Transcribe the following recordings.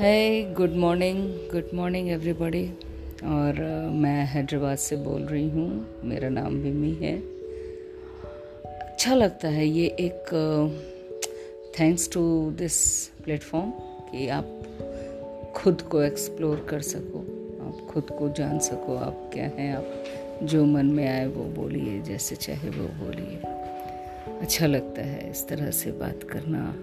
है good morning good morning everybody और uh, मैं हैदराबाद से बोल रही हूँ। मेरा नाम विमी है। अच्छा लगता है ये एक थैंक्स टू दिस प्लेटफॉर्म कि आप खुद को एक्सप्लोर कर सको। आप खुद को जान सको आप क्या हैं। आप जो मन में आए वो बोलिए जैसे चाहे वो बोलिए। अच्छा लगता है इस तरह से बात करना।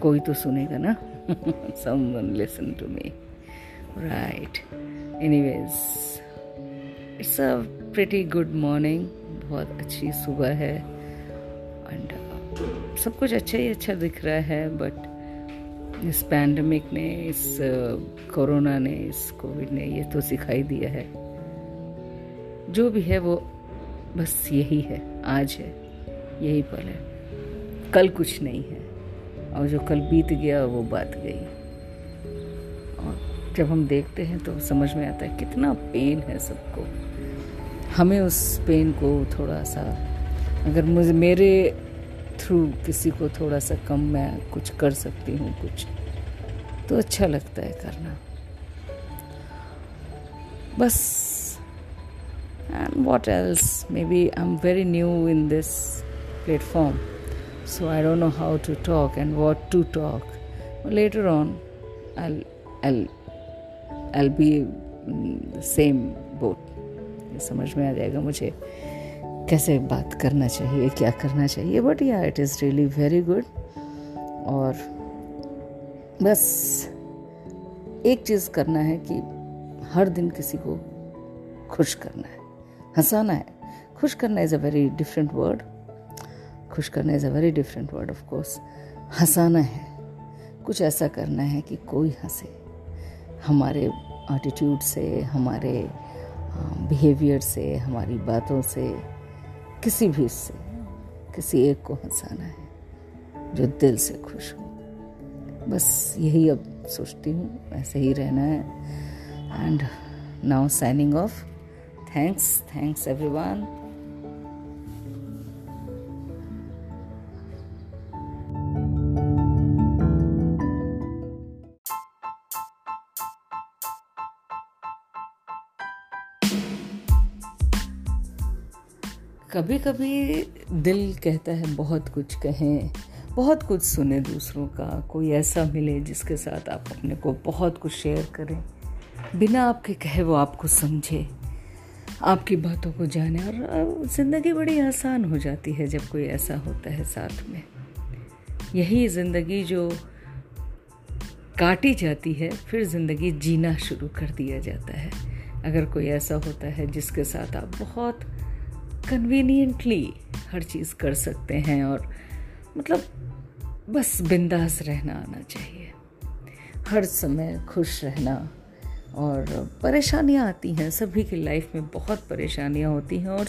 कोई तो सुनेगा ना। someone listen to me. Right. Anyways it's a pretty good morning. बहुत अच्छी सुबह है। एंड uh, सब कुछ अच्छा ही अच्छा दिख रहा है बट इस पैंडमिक ने इस कोरोना uh, ने इस कोविड ने ये तो सिखाई दिया है। जो भी है वो बस यही है। आज है। यही पल है। कल कुछ नहीं है। और जो कल बीत गया वो बात गई। और जब हम देखते हैं तो समझ में आता है कितना पेन है सबको। हमें उस पेन को थोड़ा सा, अगर मुझे, मेरे थ्रू किसी को थोड़ा सा कम मैं कुछ कर सकती हूँ कुछ तो अच्छा लगता है करना। बस and what else maybe I am very new in this platform so I don't know how to talk and what to talk. Later on, I'll I'll I'll be boat. ये समझ में आ जाएगा मुझे कैसे बात करना चाहिए क्या करना चाहिए। बट या it is really very good और बस एक चीज़ करना है कि हर दिन किसी को खुश करना है। हंसाना है। खुश करना is a very different word खुश करना is a very different word of course हंसाना है। कुछ ऐसा करना है कि कोई हंसे। हमारे एटीट्यूड से, हमारे बिहेवियर से, हमारी बातों से, किसी भी से किसी एक को हंसाना है, जो दिल से खुश हो। बस यही अब सोचती हूँ, ऐसे ही रहना है। And now signing off thanks thanks everyone कभी कभी दिल कहता है, बहुत कुछ कहें, बहुत कुछ सुने दूसरों का, कोई ऐसा मिले जिसके साथ आप अपने को बहुत कुछ शेयर करें। बिना आपके कहे वो आपको समझे। आपकी बातों को जाने और ज़िंदगी बड़ी आसान हो जाती है जब कोई ऐसा होता है साथ में। यही ज़िंदगी जो काटी जाती है, फिर ज़िंदगी जीना शुरू कर दिया जाता है। अगर कोई ऐसा होता है जिसके साथ आप बहुत कन्वीनियंटली हर चीज़ कर सकते हैं और मतलब बस बिंदास रहना आना चाहिए। हर समय खुश रहना और परेशानियाँ आती हैं, सभी की लाइफ में बहुत परेशानियाँ होती हैं और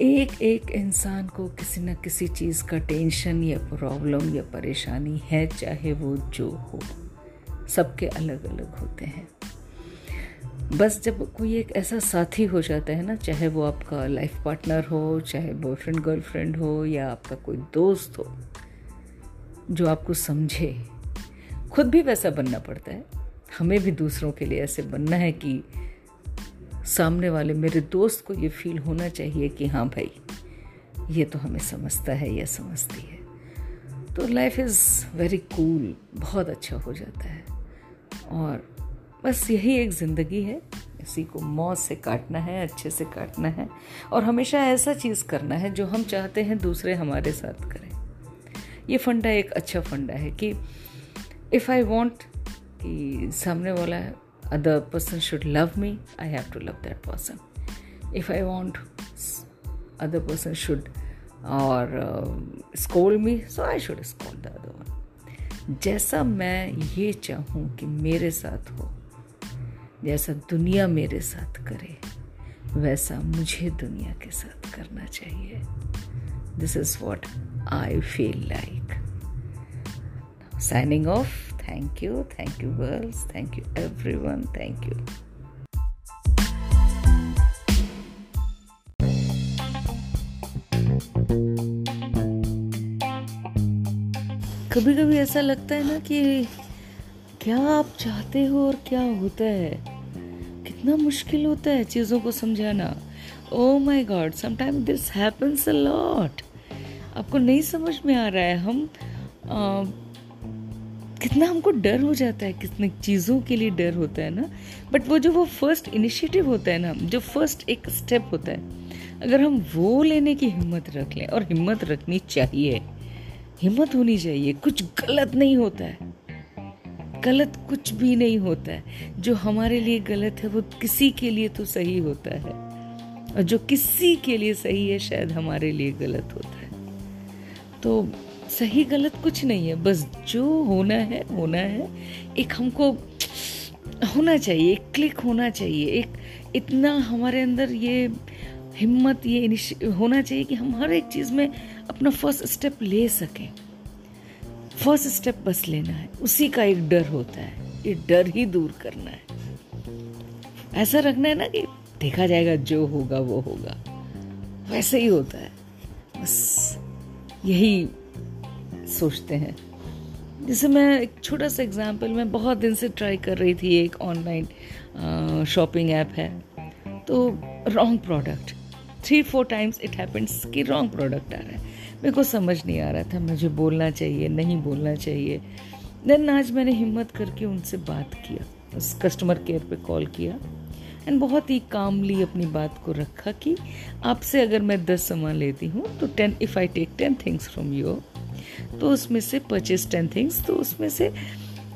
एक एक इंसान को किसी न किसी चीज़ का टेंशन या प्रॉब्लम या परेशानी है, चाहे वो जो हो। सबके अलग अलग होते हैं। बस जब कोई एक ऐसा साथी हो जाता है ना, चाहे वो आपका लाइफ पार्टनर हो, चाहे बॉयफ्रेंड गर्लफ्रेंड हो, या आपका कोई दोस्त हो, जो आपको समझे, खुद भी वैसा बनना पड़ता है। हमें भी दूसरों के लिए ऐसे बनना है कि सामने वाले मेरे दोस्त को ये फील होना चाहिए कि हाँ भाई, ये तो हमें समझता है, या समझती है। तो लाइफ इज़ वेरी कूल बहुत अच्छा हो जाता है। और बस यही एक ज़िंदगी है। इसी को मौत से काटना है, अच्छे से काटना है और हमेशा ऐसा चीज़ करना है जो हम चाहते हैं दूसरे हमारे साथ करें। ये फंडा एक अच्छा फंडा है कि इफ़ आई वॉन्ट कि सामने वाला other person should love me I have to love that person if I want other person should और scold me so I should scold the other one जैसा मैं ये चाहूँ कि मेरे साथ हो जैसा दुनिया मेरे साथ करे, वैसा मुझे दुनिया के साथ करना चाहिए। This is what I feel like signing off thank you thank you girls thank you every one thank you कभी कभी ऐसा लगता है ना कि क्या आप चाहते हो और क्या होता है? कितना मुश्किल होता है चीज़ों को समझाना। ओ my God sometime this happens a lot आपको नहीं समझ में आ रहा है हम आ, कितना हमको डर हो जाता है कितने चीज़ों के लिए डर होता है ना। बट वो जो वो फ़र्स्ट इनिशिएटिव होता है ना जो फ़र्स्ट एक स्टेप होता है अगर हम वो लेने की हिम्मत रख लें और हिम्मत रखनी चाहिए हिम्मत होनी चाहिए कुछ गलत नहीं होता है। गलत कुछ भी नहीं होता है। जो हमारे लिए गलत है, वो किसी के लिए तो सही होता है। और जो किसी के लिए सही है, शायद हमारे लिए गलत होता है। तो सही गलत कुछ नहीं है, बस जो होना है होना है। एक हमको होना चाहिए, एक क्लिक होना चाहिए। एक इतना हमारे अंदर ये हिम्मत, ये होना चाहिए कि हम हर एक चीज़ में अपना फ़र्स्ट स्टेप ले सकें। फ़र्स्ट स्टेप बस लेना है। उसी का एक डर होता है। ये डर ही दूर करना है। ऐसा रखना है ना कि देखा जाएगा, जो होगा, वो होगा। वैसे ही होता है। बस यही सोचते हैं। जैसे मैं एक छोटा सा एग्जांपल मैं बहुत दिन से ट्राई कर रही थी, एक ऑनलाइन शॉपिंग ऐप है। तो wrong product three four times it happens कि रॉन्ग प्रोडक्ट आ रहा है। मेरे को समझ नहीं आ रहा था, मुझे बोलना चाहिए, नहीं बोलना चाहिए। देन आज मैंने हिम्मत करके उनसे बात किया, उस कस्टमर केयर पे कॉल किया एंड बहुत ही कामली अपनी बात को रखा कि आपसे अगर मैं दस सामान लेती हूँ तो ten if I take ten things from you तो उसमें से परचेज टेन थिंग्स तो उसमें से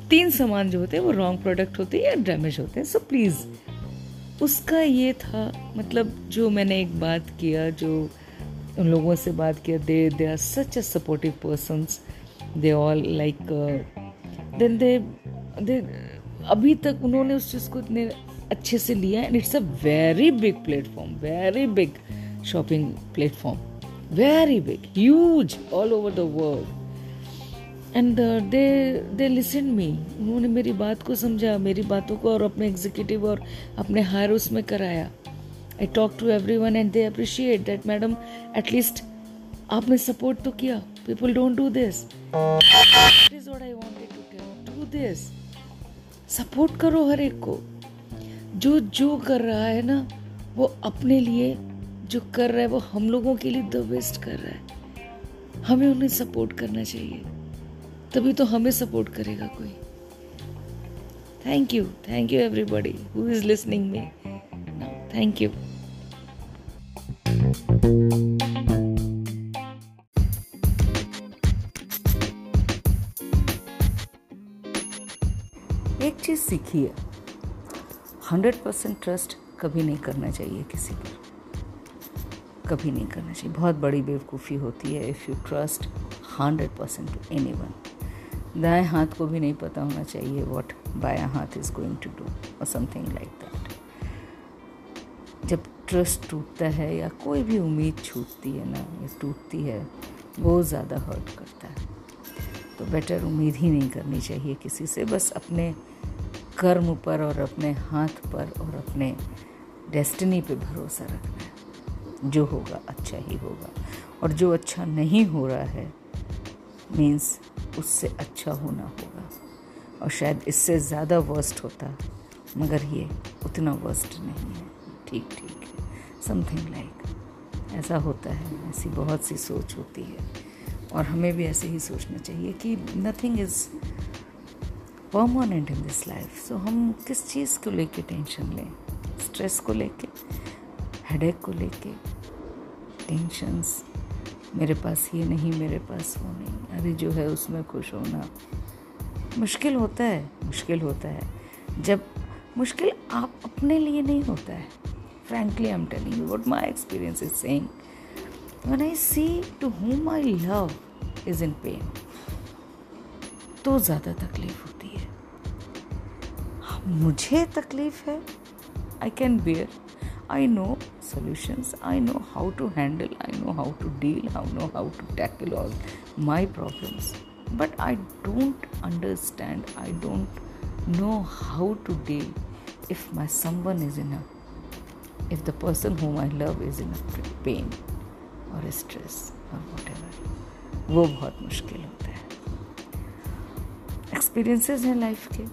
तीन सामान जो होते हैं वो रॉन्ग प्रोडक्ट होते हैं या डैमेज होते हैं। सो प्लीज़ उसका ये था मतलब जो मैंने एक बात किया, जो उन लोगों से बात किया they they are such a supportive persons they all like then they they अभी तक उन्होंने उस चीज़ को इतने अच्छे से लिया and it's a very big platform very big shopping platform very big huge all over the world and they they listen me उन्होंने मेरी बात को समझा, मेरी बातों को और अपने एग्जीक्यूटिव और अपने हायर उसमें कराया। I talk to every one and they appreciate that madam at least आपने सपोर्ट तो किया। People don't do this is I to do this support करो हर एक को। जो जो कर रहा है ना, वो अपने लिए जो कर रहा है, वो हम लोगों के लिए द बेस्ट कर रहा है। हमें उन्हें सपोर्ट करना चाहिए। तभी तो हमें सपोर्ट करेगा कोई। Thank you thank you everybody who is listening me thank you एक चीज़ सीखिए हंड्रेड परसेंट ट्रस्ट कभी नहीं करना चाहिए किसी पर। कभी नहीं करना चाहिए। बहुत बड़ी बेवकूफ़ी होती है। If you trust hundred percent to any one दाएँ हाथ को भी नहीं पता होना चाहिए वॉट बाया हाथ इज़ गोइंग टू डू और समथिंग लाइक दैट जब ट्रस्ट टूटता है या कोई भी उम्मीद छूटती है ना, या टूटती है, वो ज़्यादा हर्ट करता है। तो बेटर उम्मीद ही नहीं करनी चाहिए किसी से, बस अपने कर्म पर और अपने हाथ पर और अपने डेस्टिनी पे भरोसा रखना है। जो होगा अच्छा ही होगा। और जो अच्छा नहीं हो रहा है मीन्स उससे अच्छा होना होगा। और शायद इससे ज़्यादा वर्स्ट होता, मगर ये उतना वर्स्ट नहीं है। ठीक ठीक है। समथिंग लाइक ऐसा होता है, ऐसी बहुत सी सोच होती है। और हमें भी ऐसे ही सोचना चाहिए कि nothing is permanent in this life so हम किस चीज़ को लेके टेंशन लें? स्ट्रेस को लेके? हेडेक को लेके? टेंशन्स मेरे पास ये नहीं, मेरे पास वो नहीं। अरे जो है उसमें खुश होना मुश्किल होता है, मुश्किल होता है। जब मुश्किल आप अपने लिए नहीं होता है। Frankly I am telling you what my experience is saying when I see to whom I love is in pain तो ज़्यादा तकलीफ़ होती है। मुझे तकलीफ़ है। I can bear I know solutions, I know how to handle, I know how to deal, I know how to tackle all my problems. But I don't understand, I don't know how to deal if my someone is in a if the person whom I love is in a pain or a stress or whatever. वो बहुत मुश्किल होता है experiences हैं life के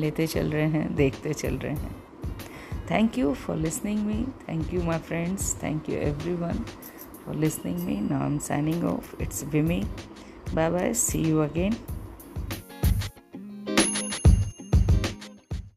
लेते चल रहे हैं देखते चल रहे हैं thank you for listening me. Thank you my friends. Thank you everyone for listening me. Now i'm signing off. It's vimi bye bye see you again.